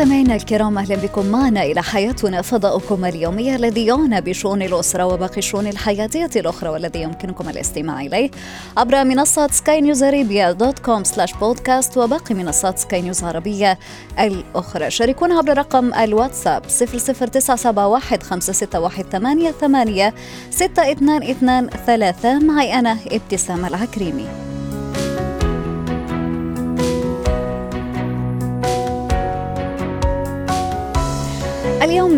مستمعينا الكرام أهلا بكم معنا إلى حياتنا فضاؤكم اليومي الذي يعنى بشؤون الأسرة وباقي الشؤون الحياتية الأخرى والذي يمكنكم الاستماع إليه عبر منصه Sky News Arabia dot com slash podcast وباقي منصات سكاي نيوز عربيه الأخرى. شاركونا عبر رقم الواتساب 00971 5618 6223 معي أنا ابتسام العكريمي.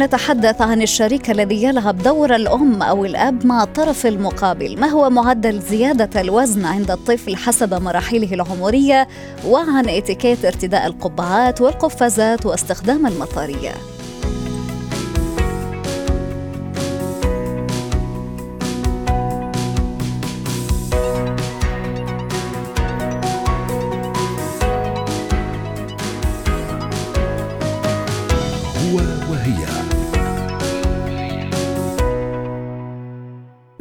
نتحدث عن الشريك الذي يلعب دور الأم أو الأب مع الطرف المقابل. ما هو معدل زيادة الوزن عند الطفل حسب مراحله العمرية وعن إتيكيت ارتداء القبعات والقفازات واستخدام المطارية؟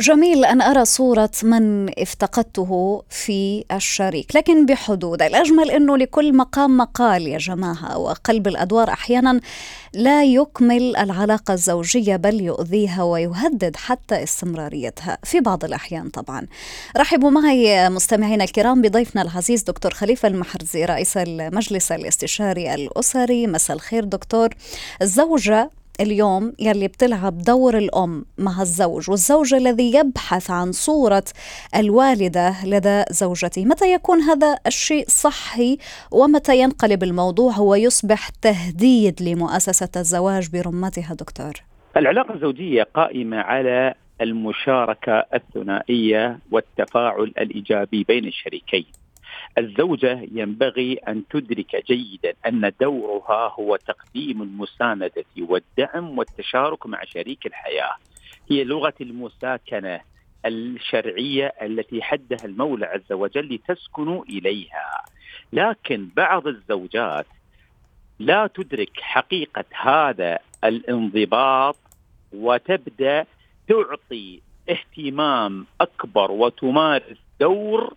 جميل أن أرى صورة من افتقدته في الشريك لكن بحدود. الأجمل أنه لكل مقام مقال يا جماعة وقلب الأدوار أحيانا لا يكمل العلاقة الزوجية بل يؤذيها ويهدد حتى استمراريتها في بعض الأحيان طبعا. رحبوا معي مستمعينا الكرام بضيفنا العزيز دكتور خليفة المحرزي رئيس المجلس الاستشاري الأسري. مساء الخير دكتور. الزوجة اليوم يلي بتلعب دور الأم مع الزوج والزوج الذي يبحث عن صورة الوالدة لدى زوجته. متى يكون هذا الشيء صحي؟ ومتى ينقلب الموضوع؟ ويصبح تهديد لمؤسسة الزواج برمتها دكتور. العلاقة الزوجية قائمة على المشاركة الثنائية والتفاعل الإيجابي بين الشريكين. الزوجة ينبغي أن تدرك جيدا أن دورها هو تقديم المساندة والدعم والتشارك مع شريك الحياة. هي لغة المساكنة الشرعية التي حدها المولى عز وجل لتسكنوا إليها. لكن بعض الزوجات لا تدرك حقيقة هذا الانضباط وتبدأ تعطي اهتمام أكبر وتمارس دور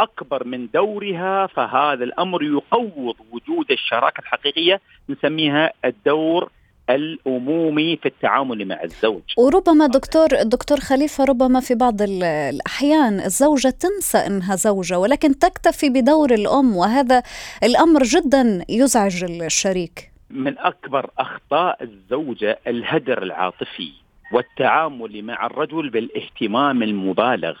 أكبر من دورها فهذا الأمر يقوض وجود الشراكة الحقيقية نسميها الدور الأمومي في التعامل مع الزوج. وربما دكتور دكتور خليفة ربما في بعض ال- الأحيان الزوجة تنسى إنها زوجة ولكن تكتفي بدور الأم وهذا الأمر جدا يزعج الشريك. من أكبر أخطاء الزوجة الهدر العاطفي والتعامل مع الرجل بالاهتمام المبالغ.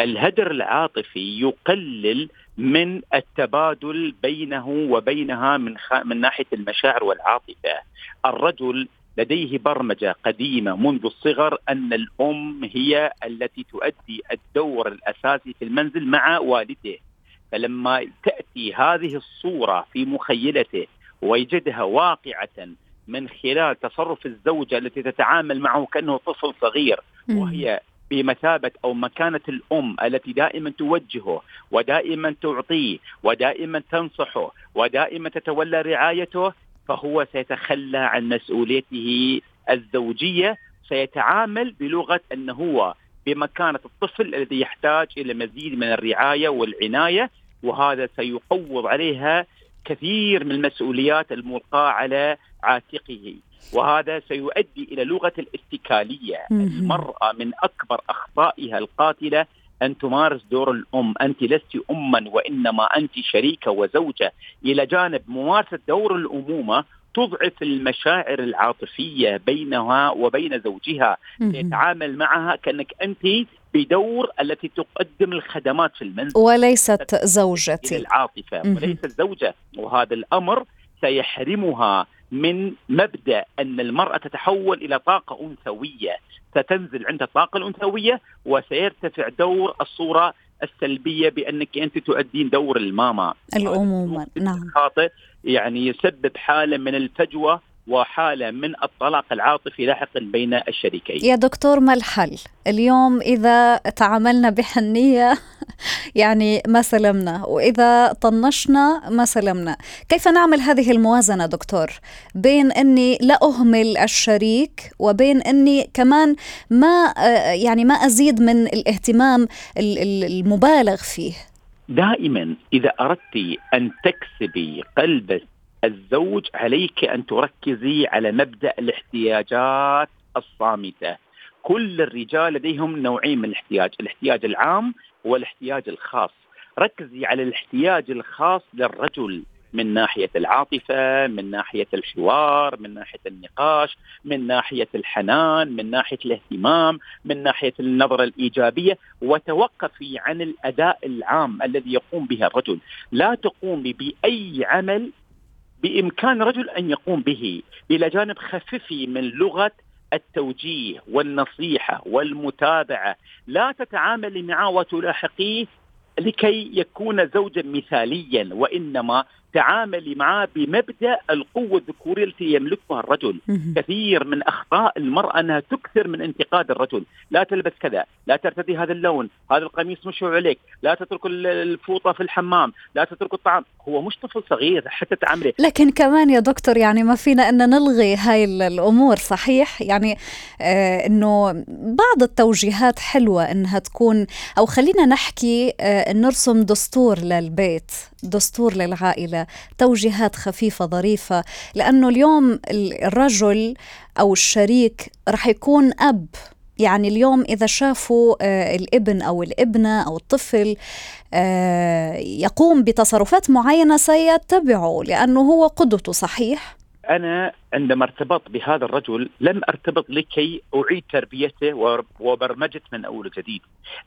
الهدر العاطفي يقلل من التبادل بينه وبينها من خ... من ناحية المشاعر والعاطفة. الرجل لديه برمجة قديمة منذ الصغر أن الأم هي التي تؤدي الدور الأساسي في المنزل مع والده. فلما تأتي هذه الصورة في مخيلته ويجدها واقعة من خلال تصرف الزوجة التي تتعامل معه كأنه طفل صغير وهي بمثابة أو مكانة الأم التي دائما توجهه ودائما تعطيه ودائما تنصحه ودائما تتولى رعايته فهو سيتخلى عن مسؤوليته الزوجية سيتعامل بلغة أنه هو بمكانة الطفل الذي يحتاج إلى مزيد من الرعاية والعناية وهذا سيقوض عليها كثير من المسؤوليات الملقاة على عاتقه وهذا سيؤدي إلى لغة الاستكاليه، المرأة من أكبر أخطائها القاتلة أن تمارس دور الأم، أنت لست أما وإنما أنت شريكة وزوجة، إلى جانب ممارسة دور الأمومة تضعف المشاعر العاطفية بينها وبين زوجها، يتعامل معها كأنك أنت بدور التي تقدم الخدمات في المنزل. وليست زوجتي العاطفة. وليست زوجه، وهذا الأمر سيحرمها من مبدأ أن المرأة تتحول إلى طاقة أنثوية. ستنزل عندها الطاقة الأنثوية وسيرتفع دور الصورة السلبية بأنك أنت تؤدين دور الماما. الامومه نعم. خاطئ يعني يسبب حالة من الفجوة وحاله من الطلاق العاطفي لاحقا بين الشريكين. يا دكتور ما الحل؟ اليوم إذا تعاملنا بحنيه يعني ما سلمنا وإذا طنشنا ما سلمنا، كيف نعمل هذه الموازنة دكتور بين إني لا أهمل الشريك وبين إني كمان ما يعني ما أزيد من الاهتمام المبالغ فيه؟ دائما إذا أردت أن تكسبي قلب الزوج عليك أن تركزي على مبدأ الاحتياجات الصامتة. كل الرجال لديهم نوعين من الاحتياج، الاحتياج العام والاحتياج الخاص. ركزي على الاحتياج الخاص للرجل من ناحية العاطفة، من ناحية الحوار، من ناحية النقاش، من ناحية الحنان، من ناحية الاهتمام، من ناحية النظرة الإيجابية، وتوقفي عن الأداء العام الذي يقوم به الرجل، لا تقومي بأي عمل بإمكان رجل أن يقوم به، إلى جانب خففي من لغة التوجيه والنصيحة والمتابعة، لا تتعاملي معه وتلاحقيه لكي يكون زوجا مثاليا وإنما تعاملي معه بمبدأ القوة الذكورية التي يملكها الرجل، كثير من أخطاء المرأة أنها تكثر من انتقاد الرجل، لا تلبس كذا، لا ترتدي هذا اللون، هذا القميص مش عليك، لا تترك الفوطة في الحمام، لا تترك الطعام، هو مش طفل صغير حتى تعامله. لكن كمان يا دكتور يعني ما فينا إن نلغي هاي الأمور صحيح؟ يعني آه إنه بعض التوجيهات حلوة إنها تكون أو خلينا نحكي آه نرسم دستور للبيت، دستور للعائلة توجيهات خفيفة ظريفة لأنه اليوم الرجل أو الشريك رح يكون أب يعني اليوم إذا شافوا آه الابن أو الابنة أو الطفل آه يقوم بتصرفات معينة سيتبعه لأنه هو قدوته صحيح؟ أنا عندما ارتبطت بهذا الرجل لم ارتبط لكي أعيد تربيته وبرمجت من أول وجديد.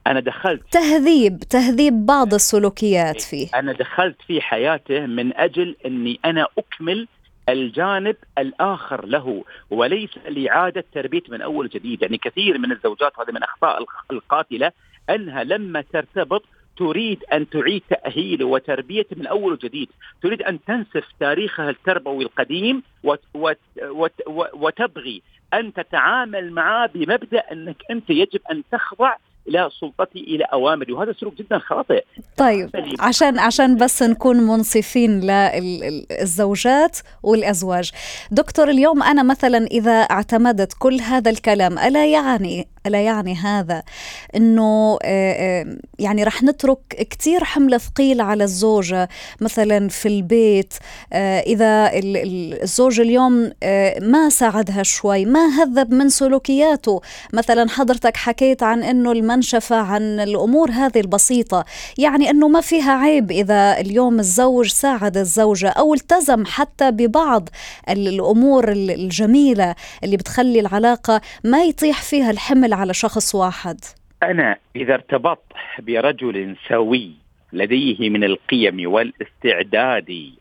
أنا دخلت تهذيب تهذيب بعض السلوكيات فيه. أنا دخلت في حياته من أجل أني أنا أكمل الجانب الآخر له وليس لإعادة تربيته من أول وجديد. يعني كثير من الزوجات هذه من أخطاء القاتلة أنها لما ترتبط تريد أن تعيد تاهيله وتربيته من أول وجديد، تريد أن تنسف تاريخها التربوي القديم وتبغي أن تتعامل معه بمبدأ أنك أنت يجب أن تخضع إلى سلطتي إلى أوامري. وهذا سلوك جدا خاطئ. طيب عشان عشان بس نكون منصفين للزوجات والأزواج. دكتور اليوم أنا مثلا إذا اعتمدت كل هذا الكلام ألا يعني ألا يعني هذا؟ أنه يعني رح نترك كتير حمل ثقيل على الزوجة مثلا في البيت إذا الزوج اليوم ما ساعدها شوي ما هذب من سلوكياته. مثلا حضرتك حكيت عن أنه المنشفة عن الأمور هذه البسيطة يعني أنه ما فيها عيب إذا اليوم الزوج ساعد الزوجة أو التزم حتى ببعض الأمور الجميلة اللي بتخلي العلاقة ما يطيح فيها الحمل على شخص واحد. أنا إذا ارتبطت برجل سوي لديه من القيم والاستعداد.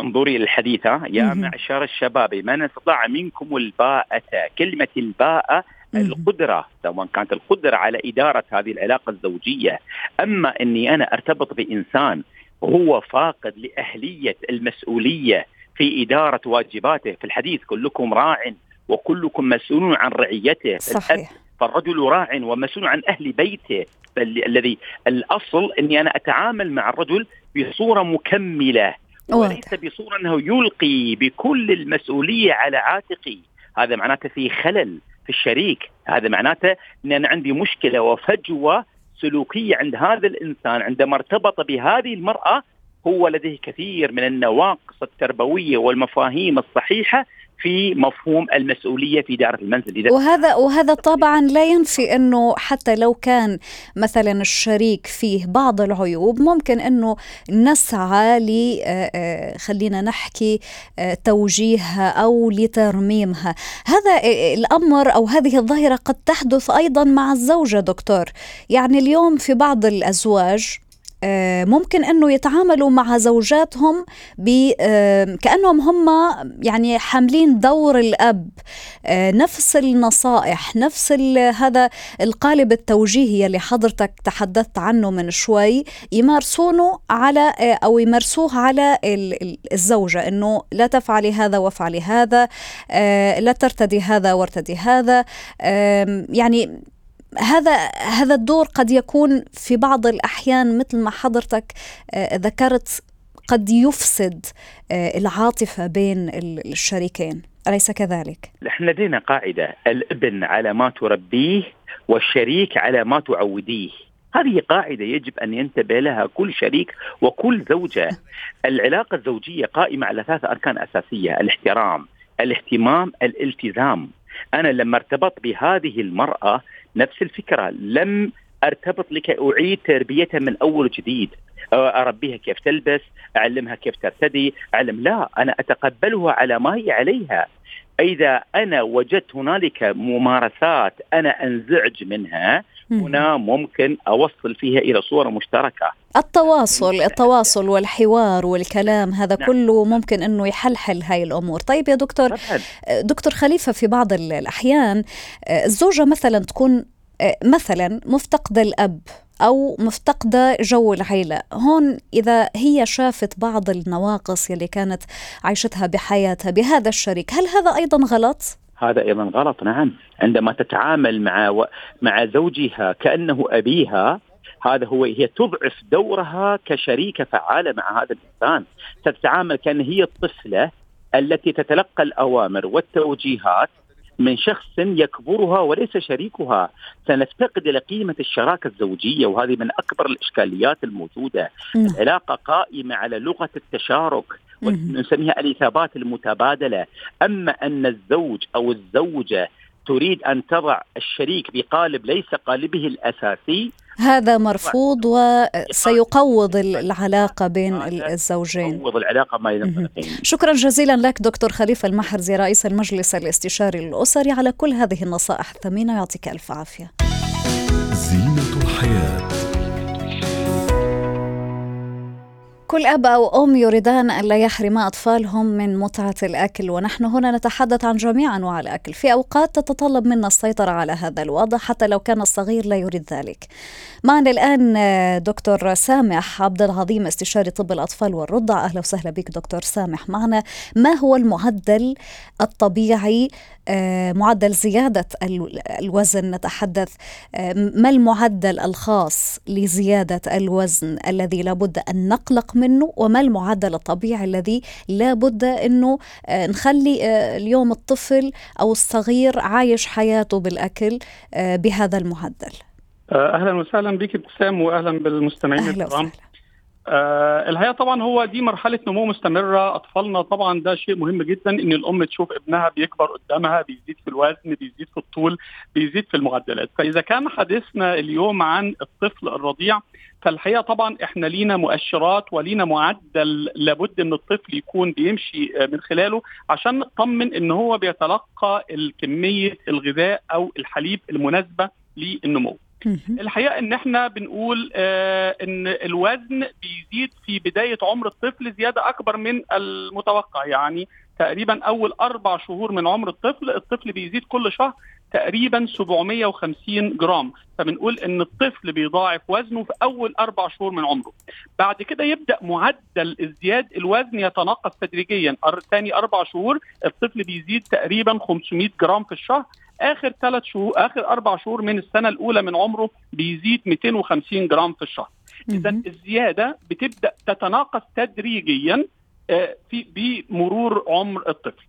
انظري الحديثة يا معشر الشباب من استطاع منكم الباءة كلمة الباءة القدرة سواء كانت القدرة على إدارة هذه العلاقة الزوجية. أما أني أنا أرتبط بإنسان هو فاقد لأهلية المسؤولية في إدارة واجباته. في الحديث كلكم راع وكلكم مسؤول عن رعيته. صحيح. فالرجل راع ومسؤول عن أهل بيته الذي الأصل إني أنا أتعامل مع الرجل بصورة مكملة وليس بصورة أنه يلقي بكل المسؤولية على عاتقي. هذا معناته في خلل في الشريك. هذا معناته إن أنا عندي مشكلة وفجوة سلوكية عند هذا الإنسان عندما ارتبط بهذه المرأة هو لديه كثير من النواقص التربوية والمفاهيم الصحيحة في مفهوم المسؤولية في دائره المنزل. وهذا وهذا طبعا لا ينفي إنه حتى لو كان مثلا الشريك فيه بعض العيوب ممكن إنه نسعى ل آه، آه، خلينا نحكي آه، توجيهها أو لترميمها. هذا الأمر أو هذه الظاهرة قد تحدث أيضا مع الزوجة دكتور. يعني اليوم في بعض الأزواج ممكن إنه يتعاملوا مع زوجاتهم كأنهم هم يعني حاملين دور الأب. آه، نفس النصائح نفس هذا القالب التوجيهي اللي حضرتك تحدثت عنه من شوي يمارسونه على أو يمارسوه على الزوجة إنه لا تفعلي هذا وافعلي هذا لا ترتدي هذا وارتدي هذا. يعني هذا هذا الدور قد يكون في بعض الأحيان مثل ما حضرتك آه، ذكرت قد يفسد آه، العاطفة بين الشريكين. أليس كذلك؟ نحن لدينا قاعدة الابن على ما تربيه والشريك على ما تعوديه. هذه قاعدة يجب أن ينتبه لها كل شريك وكل زوجة. العلاقة الزوجية قائمة على ثلاث أركان أساسية الاحترام الاهتمام الالتزام. أنا لما أرتبط بهذه المرأة نفس الفكرة لم أرتبط لكي أعيد تربيتها من أول وجديد. أربيها كيف تلبس أعلمها كيف ترتدي أعلم لا أنا أتقبلها على ما هي عليها. إذا أنا وجدت هنالك ممارسات أنا أنزعج منها هنا ممكن أوصل فيها إلى صورة مشتركة. التواصل التواصل والحوار والكلام هذا نعم. كله ممكن إنه يحلحل هاي الأمور. طيب يا دكتور دكتور خليفة في بعض الأحيان الزوجة مثلا تكون مثلا مفتقده الأب أو مفتقدة جو العيلة. هون إذا هي شافت بعض النواقص يلي كانت عيشتها بحياتها بهذا الشريك هل هذا أيضا غلط؟ هذا أيضا غلط نعم. عندما تتعامل مع و... مع زوجها كأنه أبيها هذا هو هي تضعف دورها كشريكه فعاله مع هذا الإنسان. تتعامل كأن هي الطفلة التي تتلقى الأوامر والتوجيهات من شخص يكبرها وليس شريكها. سنفتقد إلى قيمه الشراكة الزوجية وهذه من أكبر الإشكاليات الموجودة. العلاقة قائمة على لغة التشارك ونسميها الإثابات المتبادلة. أما أن الزوج أو الزوجة تريد أن تضع الشريك بقالب ليس قالبه الأساسي هذا مرفوض وسيقوض العلاقة بين الزوجين. يقوض العلاقة ما شكرا جزيلا لك دكتور خليفة المحرزي رئيس المجلس الاستشاري الأسري على كل هذه النصائح الثمينة. يعطيك ألف عافية. زينة الحياة. كل أب أو أم يريدان أن لا يحرم أطفالهم من متعة الأكل ونحن هنا نتحدث عن جميع أنواع الأكل. في أوقات تتطلب منا السيطرة على هذا الوضع حتى لو كان الصغير لا يريد ذلك. معنا الآن دكتور سامح عبد العظيم استشاري طب الأطفال والرضع. أهلا وسهلا بك دكتور سامح. معنا ما هو المعدل الطبيعي آه، معدل زيادة الوزن؟ نتحدث آه، ما المعدل الخاص لزيادة الوزن الذي لابد أن نقلق منه؟ وما المعدل الطبيعي الذي لابد أنه آه، نخلي اليوم الطفل أو الصغير عايش حياته بالأكل بهذا المعدل؟ أهلا وسهلا بك ابتسام وأهلا بالمستمعين الكرام. آه الحقيقة طبعا هو دي مرحلة نمو مستمرة. أطفالنا طبعا ده شيء مهم جدا إن الأم تشوف ابنها بيكبر قدامها بيزيد في الوزن بيزيد في الطول بيزيد في المعدلات. فإذا كان حديثنا اليوم عن الطفل الرضيع فالحقيقة طبعا إحنا لينا مؤشرات ولينا معدل لابد إن الطفل يكون بيمشي من خلاله عشان نطمن إن هو بيتلقى الكمية الغذاء أو الحليب المناسبة للنمو. الحقيقة إن إحنا بنقول آه إن الوزن بيزيد في بداية عمر الطفل زيادة أكبر من المتوقع. يعني تقريبا أول أربع شهور من عمر الطفل الطفل بيزيد كل شهر تقريبا 750 جرام. فبنقول إن الطفل بيضاعف وزنه في أول أربع شهور من عمره. بعد كده يبدأ معدل ازدياد الوزن يتناقص تدريجيا. ثاني أربع شهور الطفل بيزيد تقريبا 500 جرام في الشهر. آخر ثلاث شهور آخر أربع شهور من السنة الأولى من عمره بيزيد 250 جرام في الشهر. اذا الزيادة بتبدأ تتناقص تدريجيا آه، في بمرور عمر الطفل.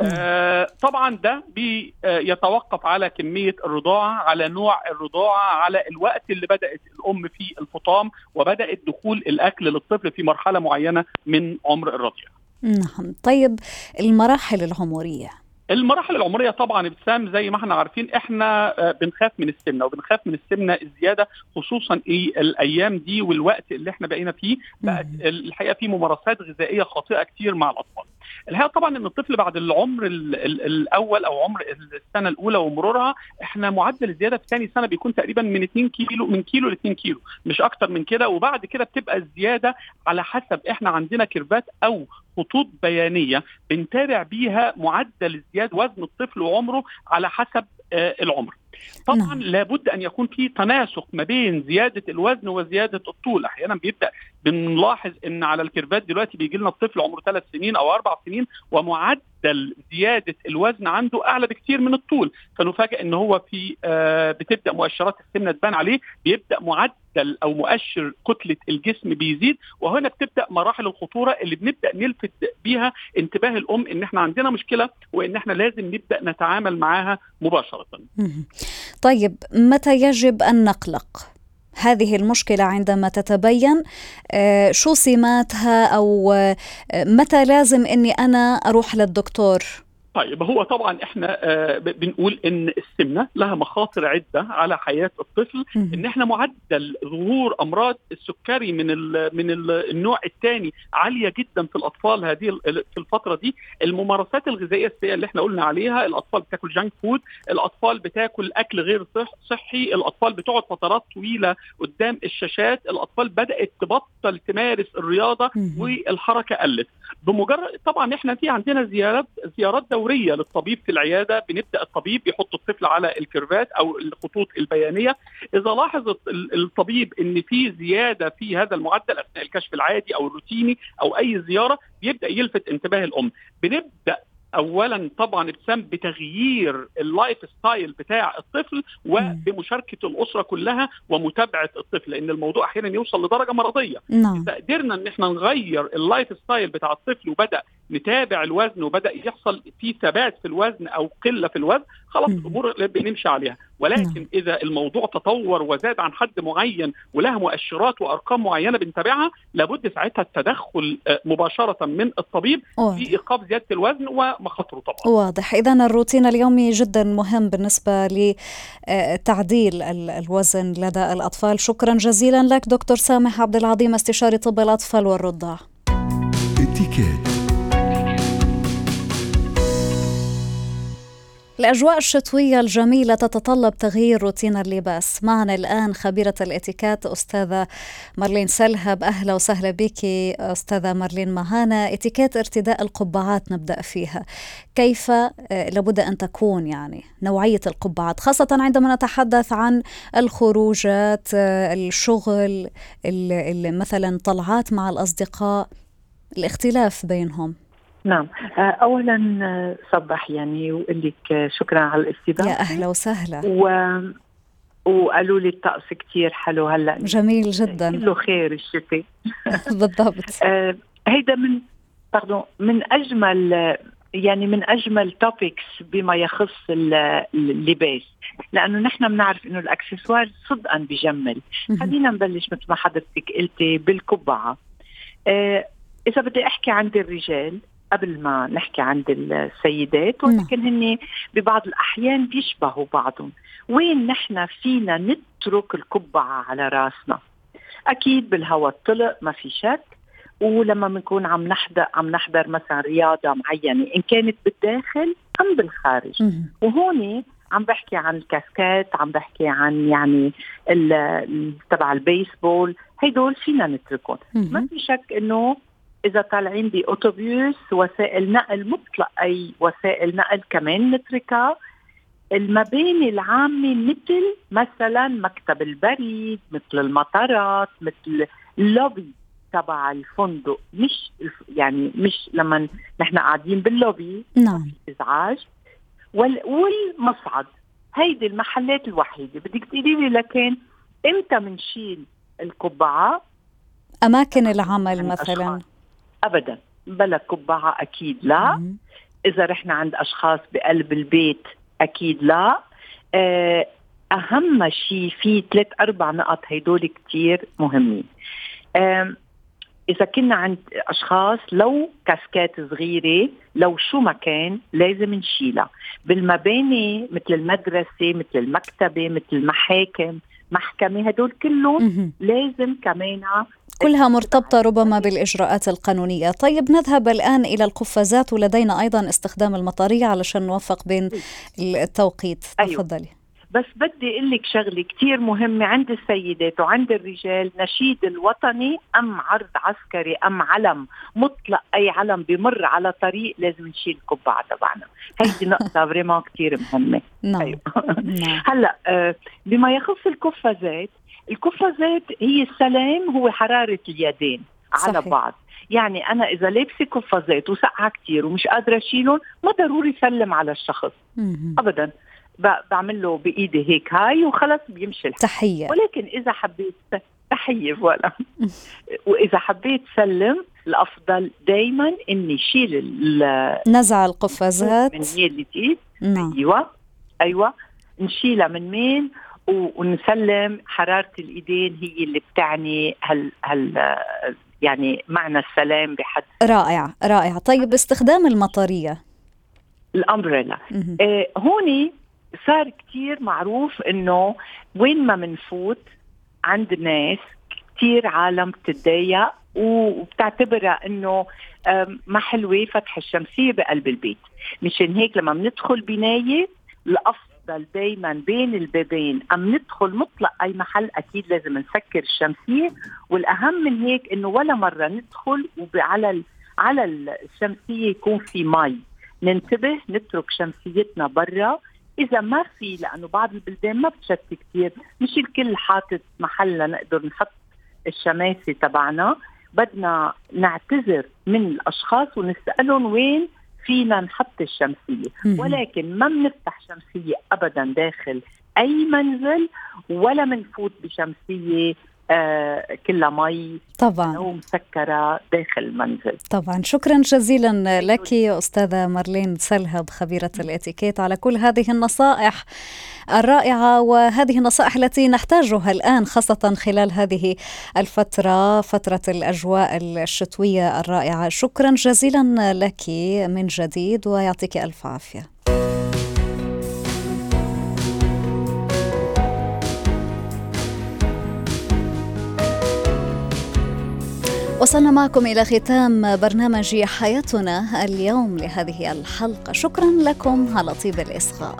آه طبعا ده بيتوقف على كمية الرضاعة على نوع الرضاعة على الوقت اللي بدأت الأم فيه الفطام وبدأت دخول الأكل للطفل في مرحلة معينة من عمر الرضيع. نعم. طيب المراحل العمرية. المراحل العمرية طبعا ابتسام زي ما إحنا عارفين إحنا آه، بنخاف من السمنة وبنخاف من السمنة الزيادة خصوصا إيه الأيام دي والوقت اللي إحنا بقينا فيه. بقت الحقيقة في ممارسات غذائية خاطئة كتير مع الأطفال. الحقيقة طبعا إن الطفل بعد العمر ال ال الأول أو عمر السنة الأولى ومرورها إحنا معدل الزيادة في ثاني سنة بيكون تقريبا من 2 كيلو من كيلو ل 2 كيلو مش أكتر من كده. وبعد كده بتبقى الزيادة على حسب إحنا عندنا كيرفات أو خطوط بيانية بنتابع بيها معدل ازدياد وزن الطفل وعمره على حسب آه العمر. طبعا نعم. لابد أن يكون في تناسق ما بين زيادة الوزن وزيادة الطول. أحيانا بيبدأ بنلاحظ إن على الكيرفات دلوقتي بيجي لنا الطفل عمره ثلاث سنين أو أربع سنين ومعدل زيادة الوزن عنده أعلى بكثير من الطول فنفاجئ إن هو في آه بتبدأ مؤشرات السمنة تبان عليه بيبدأ معدل أو مؤشر كتلة الجسم بيزيد وهنا بتبدأ مراحل الخطورة اللي بنبدأ نلفت بيها انتباه الأم إن إحنا عندنا مشكلة وإن إحنا لازم نبدأ نتعامل معاها مباشرة. طيب متى يجب أن نقلق؟ هذه المشكلة عندما تتبين شو سماتها أو متى لازم أني أنا أروح للدكتور؟ طيب هو طبعا إحنا آه بنقول إن السمنة لها مخاطر عدة على حياة الطفل إن إحنا معدل ظهور أمراض السكري من ال من ال النوع الثاني عالية جدا في الأطفال هذه في الفترة دي. الممارسات الغذائية السيئة اللي إحنا قلنا عليها الأطفال بتاكل junk food الأطفال بتاكل أكل غير صحي الأطفال بتقعد فترات طويلة قدام الشاشات الأطفال بدأت تبطل تمارس الرياضة والحركة قلت. بمجرد طبعا إحنا في عندنا زيارات زيارات دوريه للطبيب في العيادة بنبدأ الطبيب يحط الطفل على ال curve ات أو الخطوط البيانية. إذا لاحظ الطبيب إن في زيادة في هذا المعدل أثناء الكشف العادي أو الروتيني أو أي زيارة بيبدأ يلفت انتباه الأم. بنبدأ اولا طبعا ابتسام بتغيير ال lifestyle بتاع الطفل وبمشاركة الأسرة كلها ومتابعة الطفل لأن الموضوع أحيانا يوصل لدرجة مرضية. نعم. إذا قدرنا إن إحنا نغير ال lifestyle بتاع الطفل وبدأ نتابع الوزن وبدأ يحصل في ثبات في الوزن أو قلة في الوزن خلاص الأمور بنمشي عليها. ولكن. إذا الموضوع تطور وزاد عن حد معين ولها مؤشرات وأرقام معينة بنتابعها لابد ساعتها التدخل مباشرة من الطبيب. في إيقاف زيادة الوزن ومخاطره طبعا. واضح. اذا الروتين اليومي جدا مهم بالنسبة لتعديل الوزن لدى الأطفال. شكرا جزيلا لك دكتور سامح عبد العظيم استشاري طب الأطفال والرضع اتكات الأجواء الشتوية الجميلة تتطلب تغيير روتين اللباس. معنا الآن خبيرة الاتيكات أستاذة مارلين سلهب. أهلا وسهلا بك أستاذة مارلين. مهانا اتيكات ارتداء القبعات نبدأ فيها. كيف لابد أن تكون يعني نوعية القبعات خاصة عندما نتحدث عن الخروجات الشغل مثلا طلعات مع الأصدقاء الاختلاف بينهم. نعم. اولا صبح يعني واقول لك شكرا على الاستضافة. يا أهلا وسهلا. و وقالوا لي الطقس كتير حلو هلأ. جميل جدا. كله خير الشتاء. بالضبط. آه هيدا من باردون من أجمل يعني من أجمل توبكس بما يخص اللباس. لأنه نحن بنعرف إنه الأكسسوار صدقا بجمل. خلينا نبلش مثل ما حضرتك قلتي بالقبعة. آه إذا بدي أحكي عند الرجال قبل ما نحكي عند السيدات ولكن هن ببعض الأحيان بيشبهوا بعضهم. وين نحن فينا نترك القبعة على راسنا؟ أكيد بالهواء الطلق ما في شك. ولما بنكون عم نحضر عم نحضر مثلا رياضة معينة إن كانت بالداخل أم بالخارج. وهون عم بحكي عن الكاسكات عم بحكي عن يعني تبع البيسبول هدول فينا نتركهم. ما في شك إنه إذا طالعين بأوتوبيوس وسائل نقل مطلق أي وسائل نقل كمان نتركها المباني العامة مثل مثلا مكتب البريد مثل المطارات مثل اللوبي تبع الفندق. مش يعني مش لما نحن قاعدين باللوبي نعم. ازعاج والمصعد. هيدي المحلات الوحيدة. بدك تقولي لي لكن إمتى بنشيل القبعة؟ أماكن العمل مثلا؟ ابدا. بلا قبعه أكيد لا. إذا رحنا عند أشخاص بقلب البيت أكيد لا. أهم شيء في ثلاث أربع نقط هدول كثير مهمين. إذا كنا عند أشخاص لو كاسكات صغيرة لو شو ما كان لازم نشيلها. بالمباني مثل المدرسة مثل المكتبة مثل المحاكم. محكمه هدول كلهم لازم كمان كلها مرتبطة ربما بالإجراءات القانونية. طيب نذهب الآن إلى القفازات ولدينا أيضا استخدام المطارية علشان نوفق بين التوقيت. أيوة. تفضلي. بس بدي أقول لك شغلة كثير مهمة عند السيدات وعند الرجال نشيد الوطني أم عرض عسكري أم علم مطلق أي علم بمر على طريق لازم نشيل القبعه تبعنا هيدي نقطة فريمون كثير مهمة نعم. أيوة. نعم. هلأ آه بما يخص القفازات القفازات هي السلام هو حرارة اليدين على صحيح. بعض يعني أنا إذا لابسة قفازات وسقعة كثير ومش قادرة أشيلهم ما ضروري سلم على الشخص. ابدا بعمل له بإيدي هيك هاي وخلص بيمشي الحال. تحية. ولكن إذا حبيت تحية فوالا. وإذا حبيت سلم الأفضل دائما إني شيل نزع القفازات. من ميل الايد نعم. أيوه. أيوه. نشيلها من مين؟ ونسلم. حرارة الإيدين هي اللي بتعني هال هال يعني معنى السلام بحد رائع رائع. طيب استخدام المطرية. الأمبريلا. آه هوني صار كتير معروف إنه وين ما منفوت عند ناس كتير عالم بتتضايق وبتعتبرها إنه ما حلوة فتح الشمسية بقلب البيت. مشان هيك لما بندخل بناية الأفضل دائما بين البابين أم ندخل مطلق أي محل أكيد لازم نسكر الشمسية. والأهم من هيك إنه ولا مرة ندخل وعلى على الشمسية يكون في مي. ننتبه نترك شمسيتنا برا. إذا ما في لأنه بعض البلدان ما بتشتي كثير مش الكل حاطط محل لنقدر نحط الشماسة تبعنا. بدنا نعتذر من الأشخاص ونسألهم وين فينا نحط الشمسية. ولكن ما بنفتح شمسية ابدا داخل أي منزل ولا منفوت بشمسية كلها مي طبعا. ومسكرة داخل المنزل. طبعا. شكرا جزيلا لك أستاذة مارلين سلهب خبيرة الإتيكيت على كل هذه النصائح الرائعة وهذه النصائح التي نحتاجها الآن خاصة خلال هذه الفترة فترة الأجواء الشتوية الرائعة. شكرا جزيلا لك من جديد ويعطيك ألف عافية. وصلنا معكم إلى ختام برنامج حياتنا اليوم لهذه الحلقة. شكرا لكم على طيب الإصغاء.